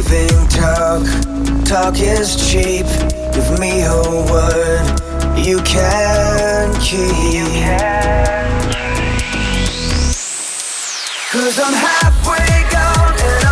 leaving talk. Talk is cheap. Give me a word you can keep. Cause I'm halfway gone and I'm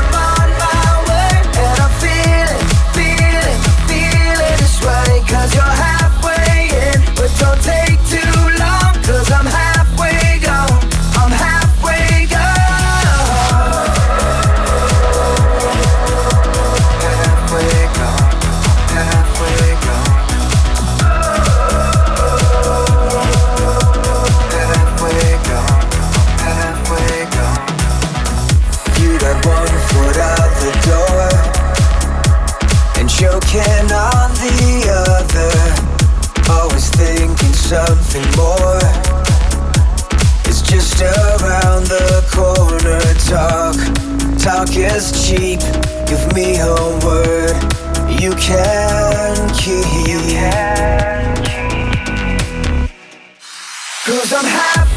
talk is cheap. Give me a word you can keep. You can keep. Cause I'm happy.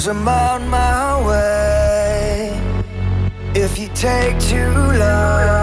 cause I'm on my way. If you take too long.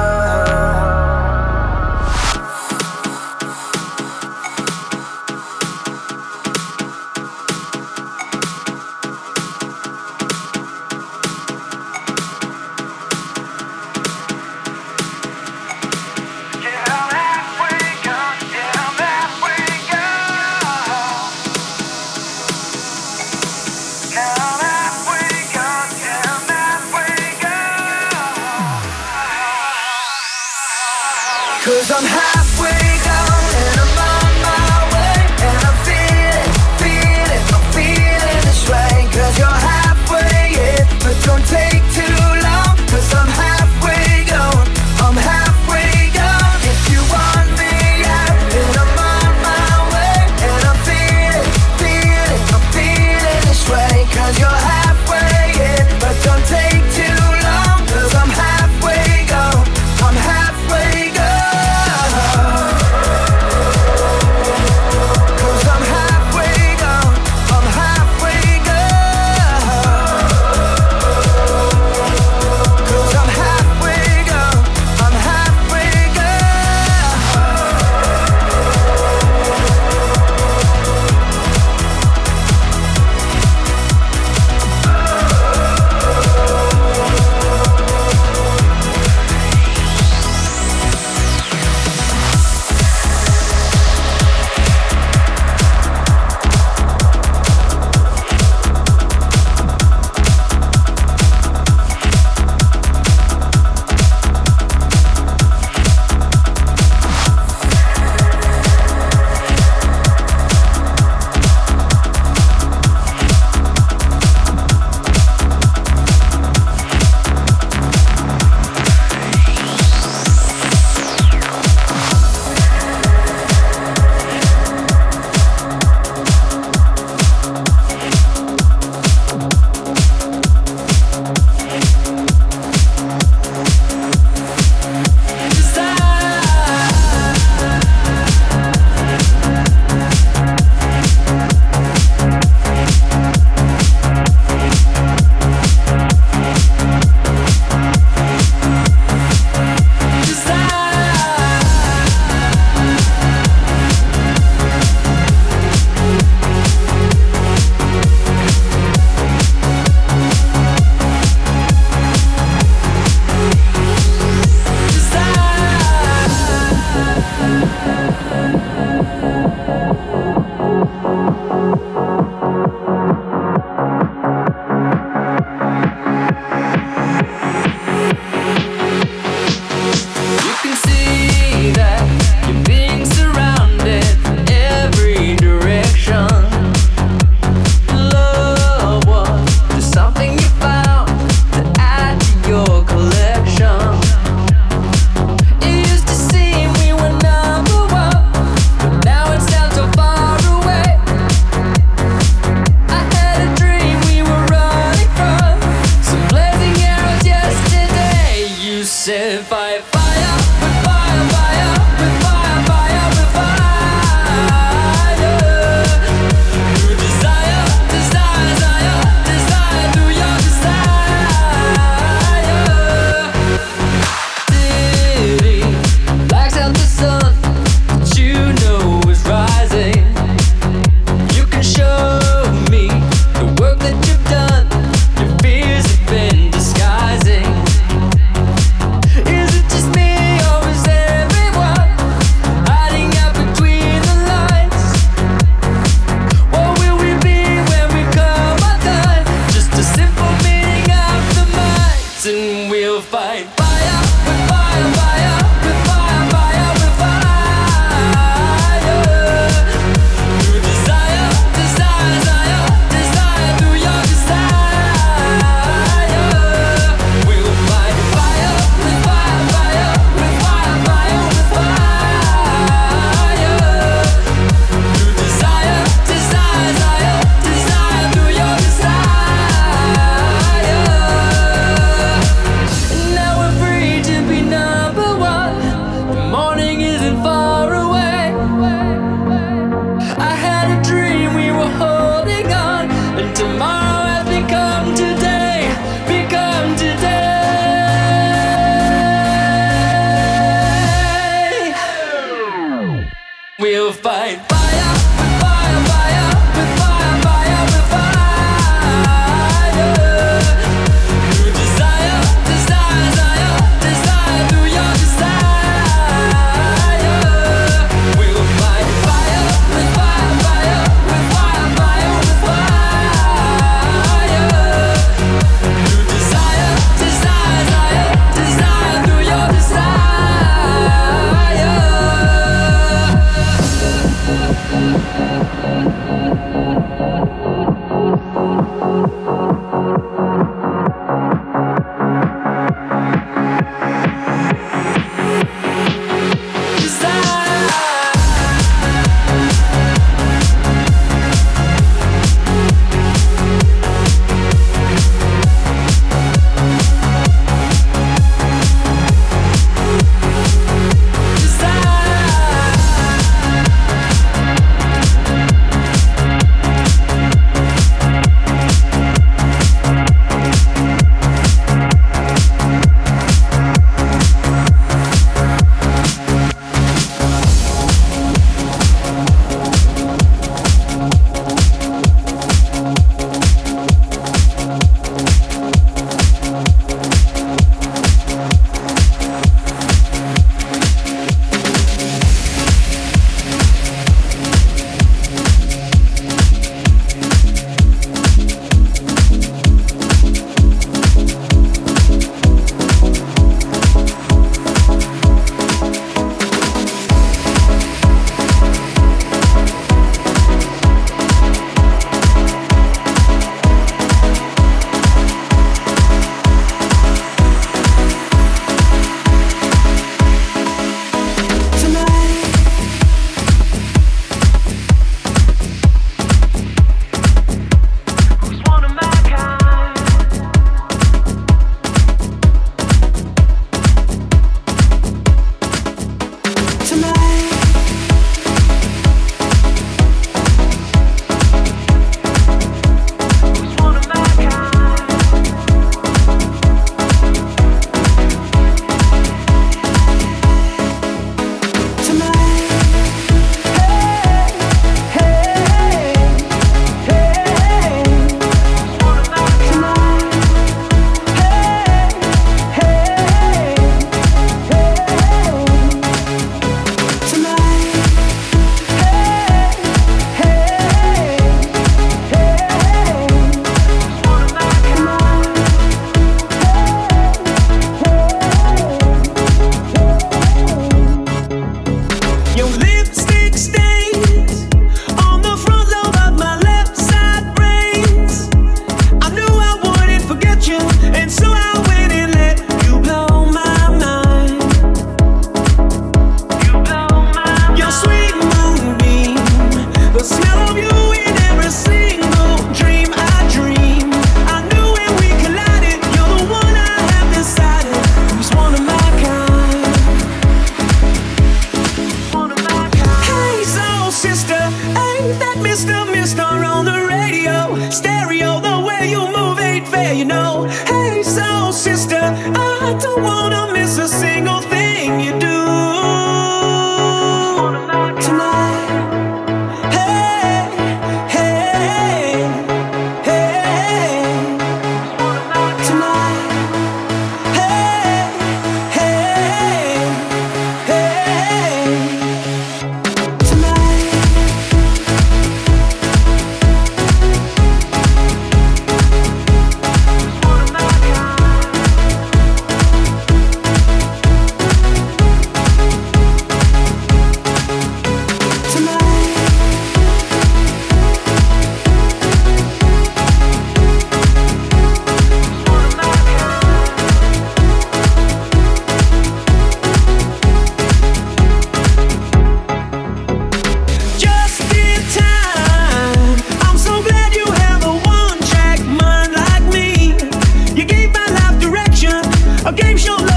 show love.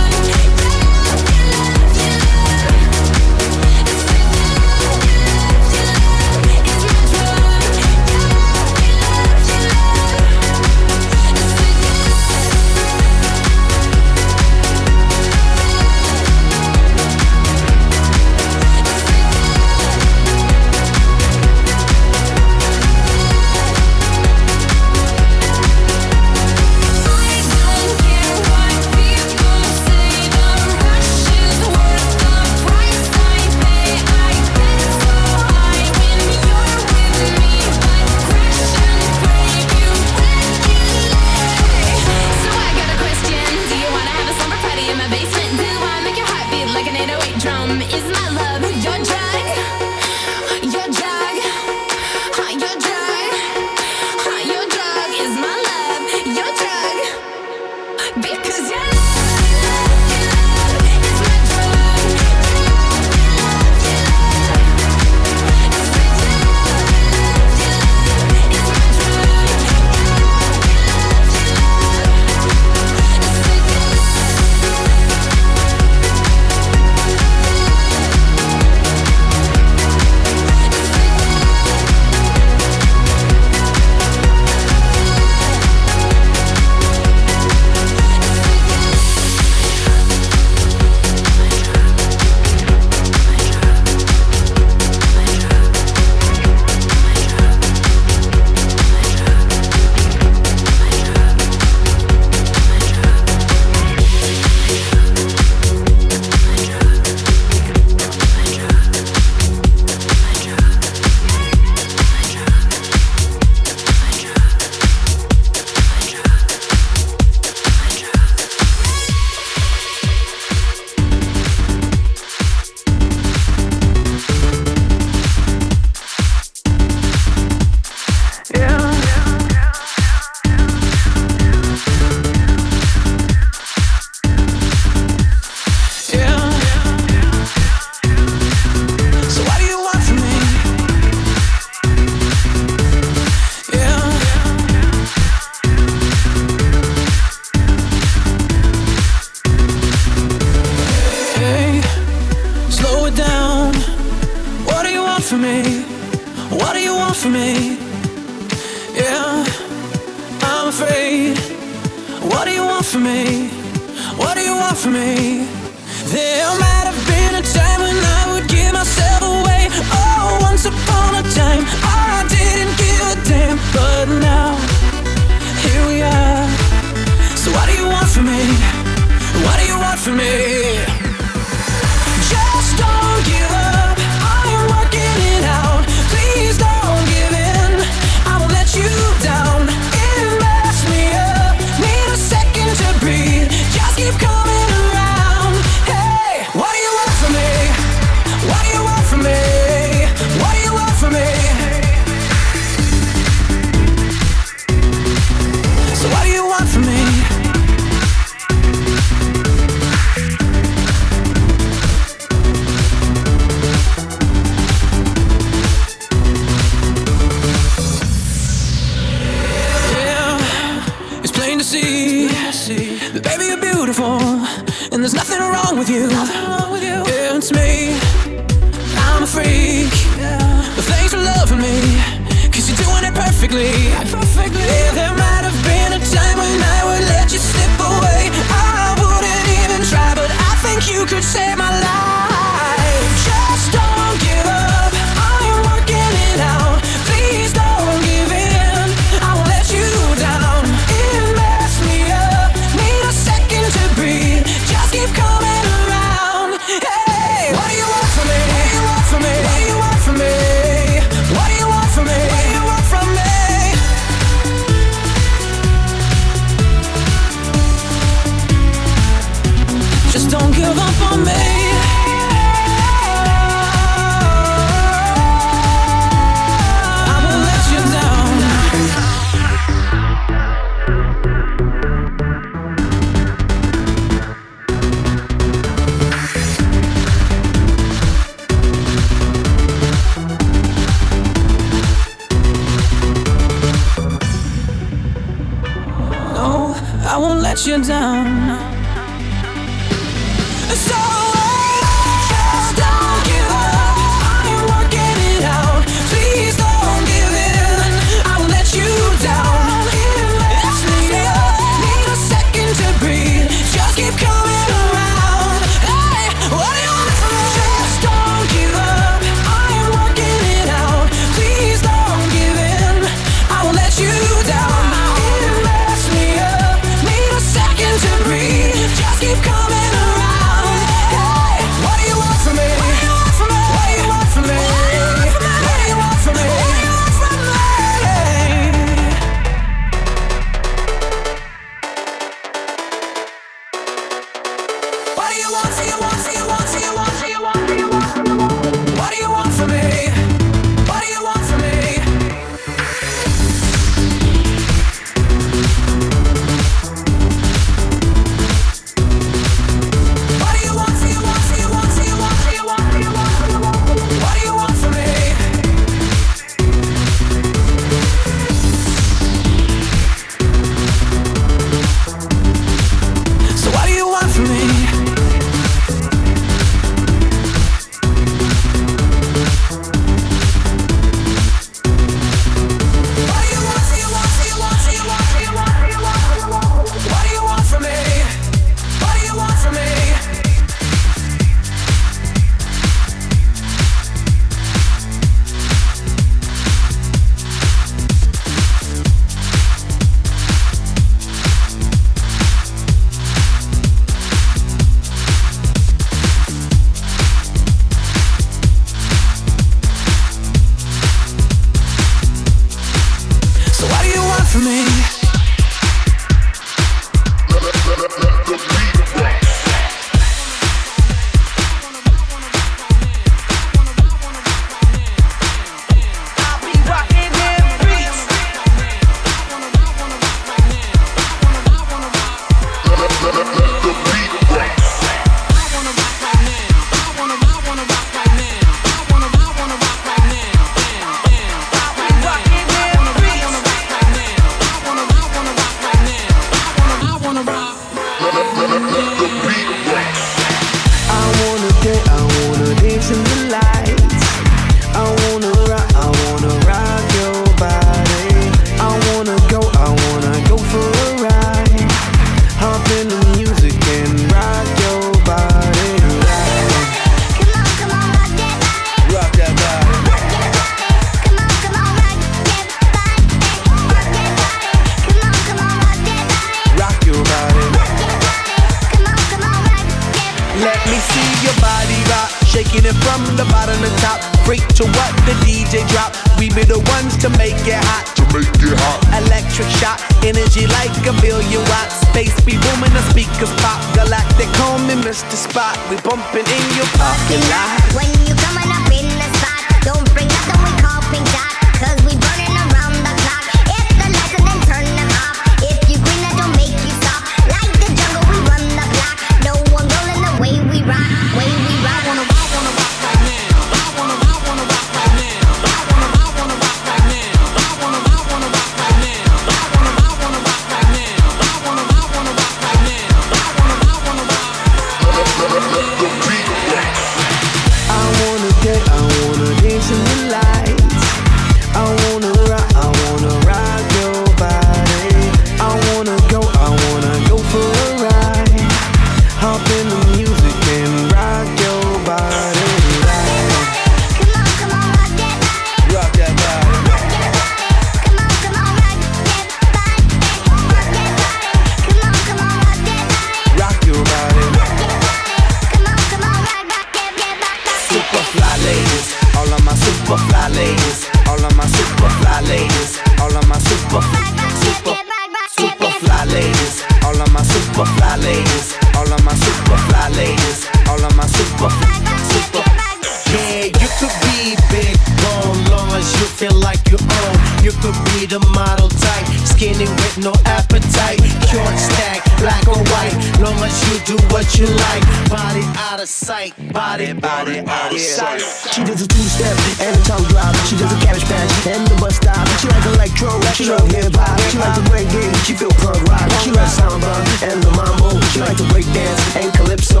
tight body, body out of sight. She does a two-step and a tongue drop. She does a cabbage patch and the bus stop. She likes electro, she loves hip hop. She likes to break it, she feel punk rock. She likes samba and the mambo. She likes to break dance and calypso.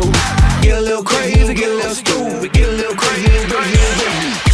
Get a little crazy, get a little stupid, get a little crazy, crazy, crazy.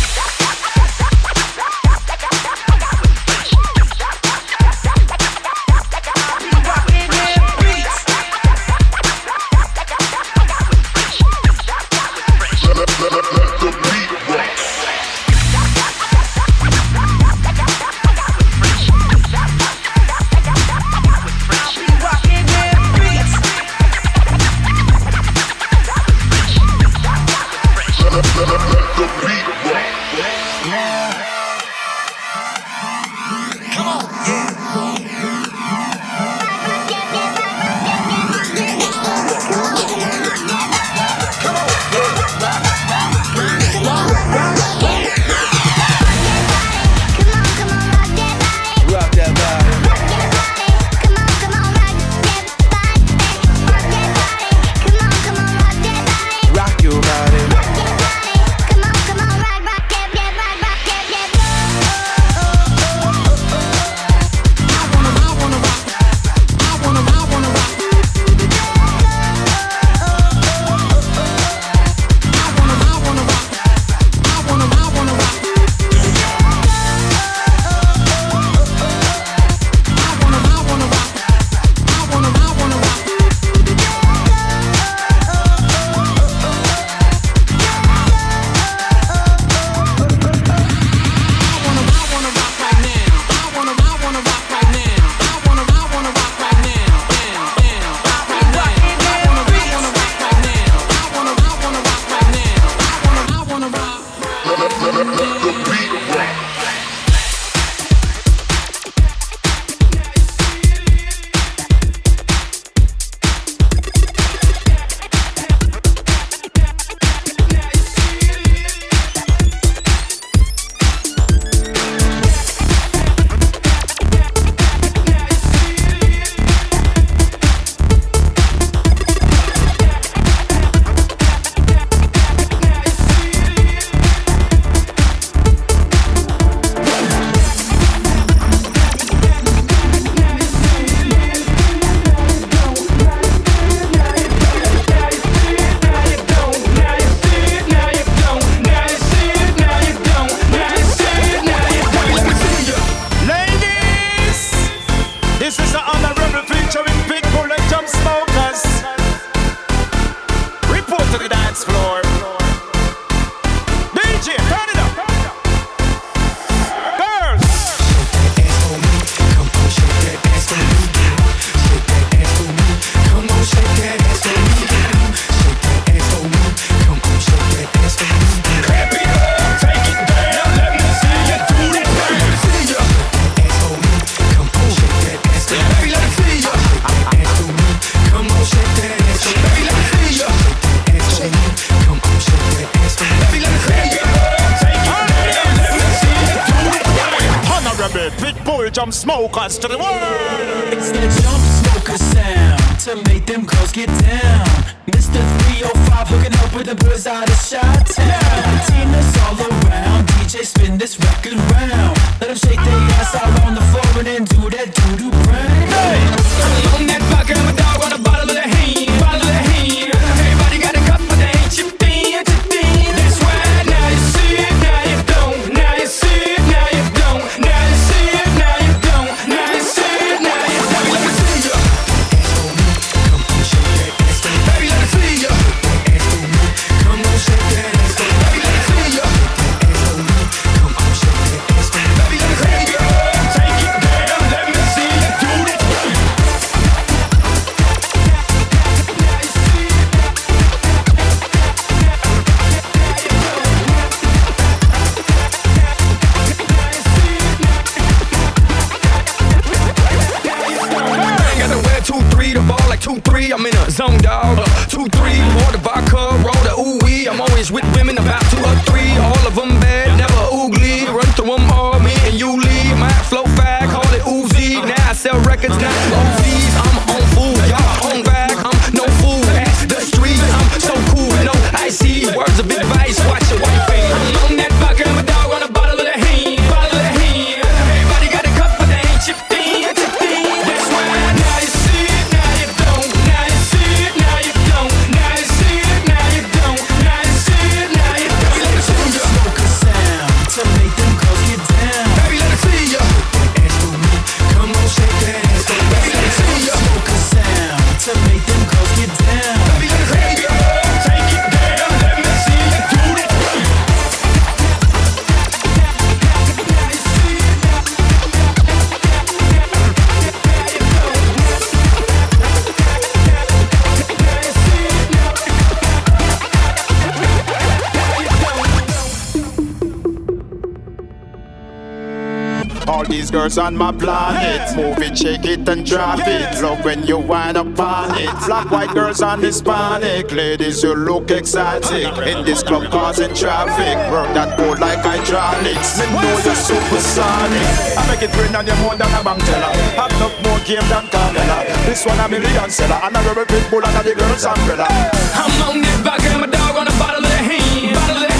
what's on my planet. Move it, shake it, and drop it. Love when you wind up on it. Black, white girls and Hispanic. Ladies, you look exotic. In this club, causing traffic. Work that pole like hydraulics. Me know you're supersonic. I make it rain on your more than a bank teller. Have no more game than Carmella. This one a million seller. And I wear a pit bull under the girl's umbrella. I'm on this back and my dog on a bottle of the. Bottle of the.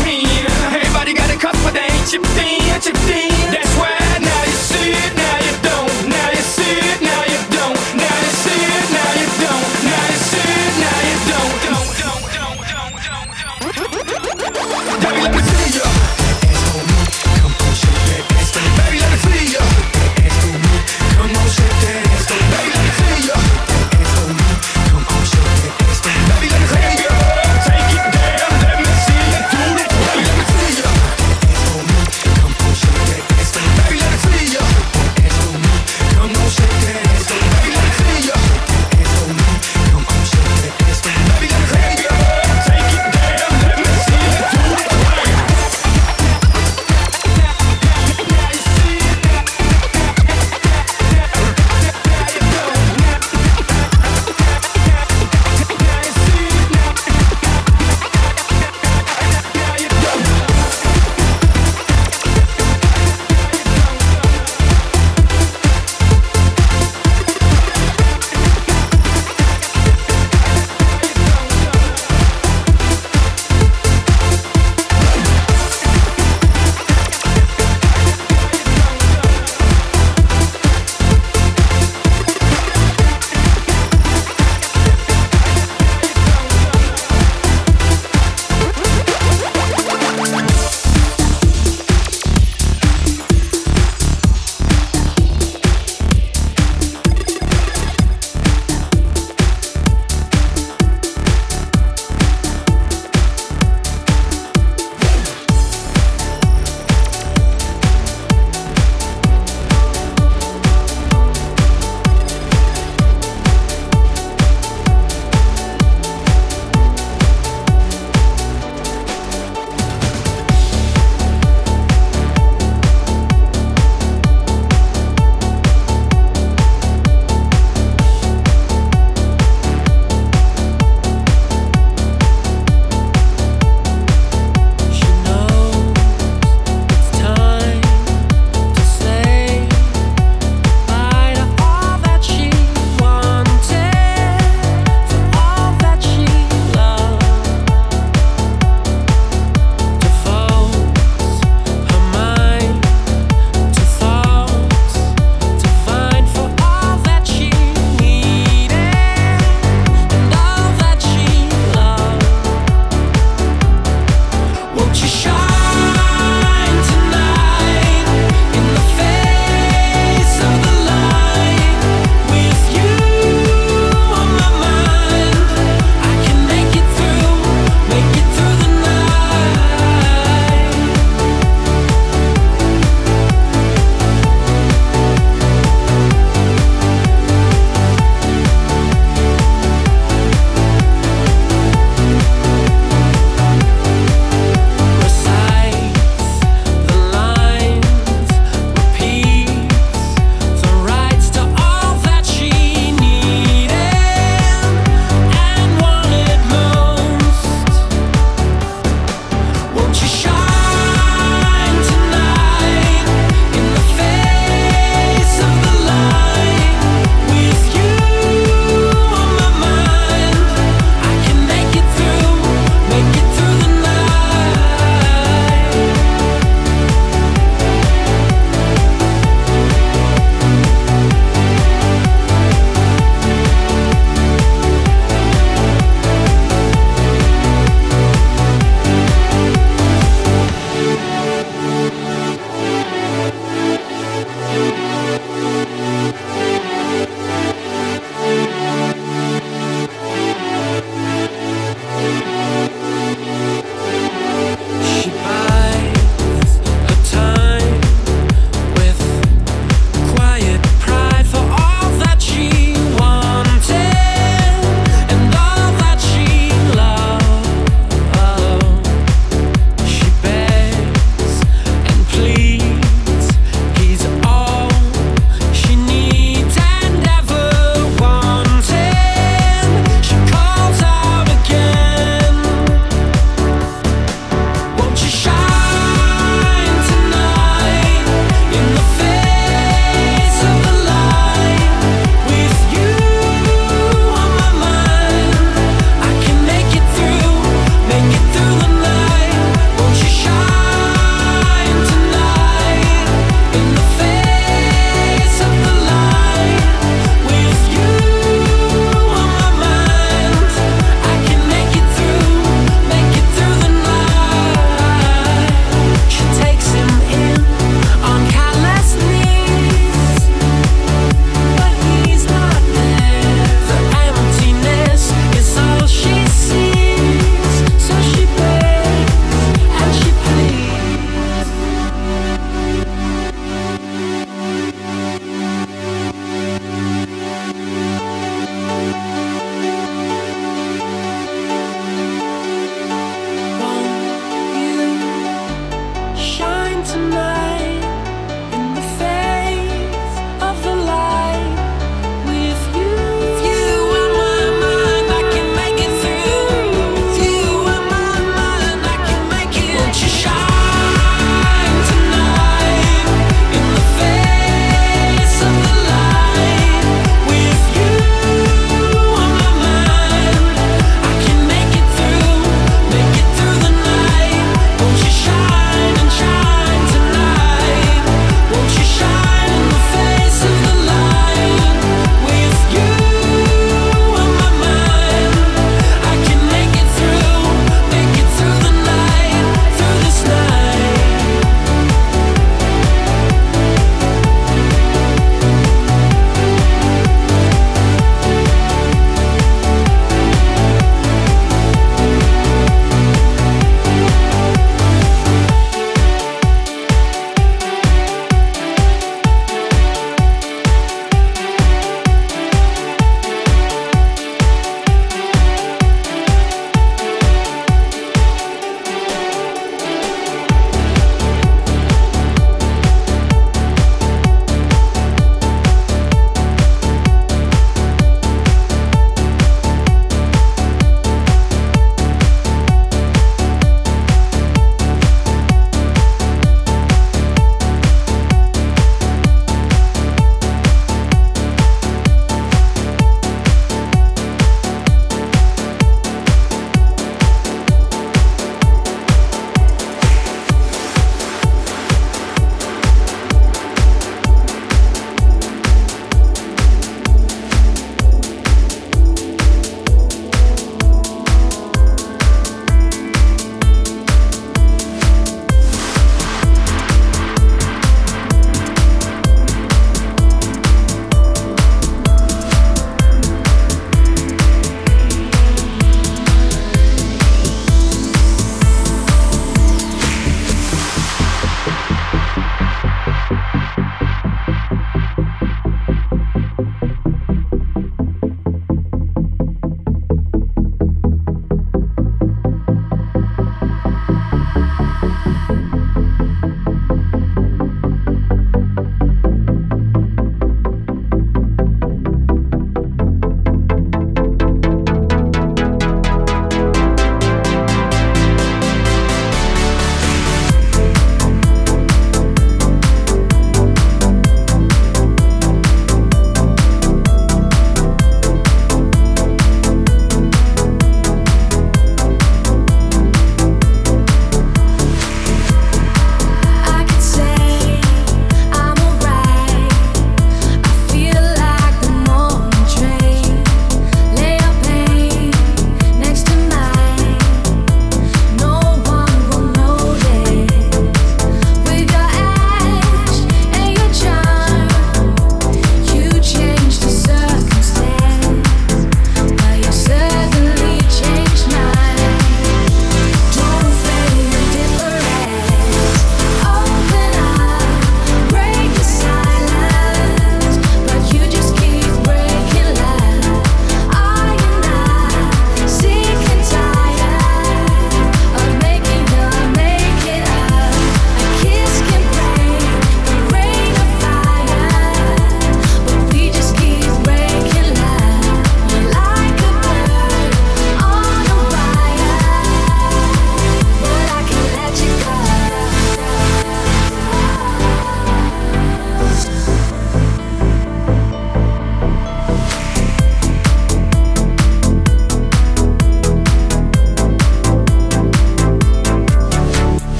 Everybody got a cup, but they ain't chipped in, chipped in.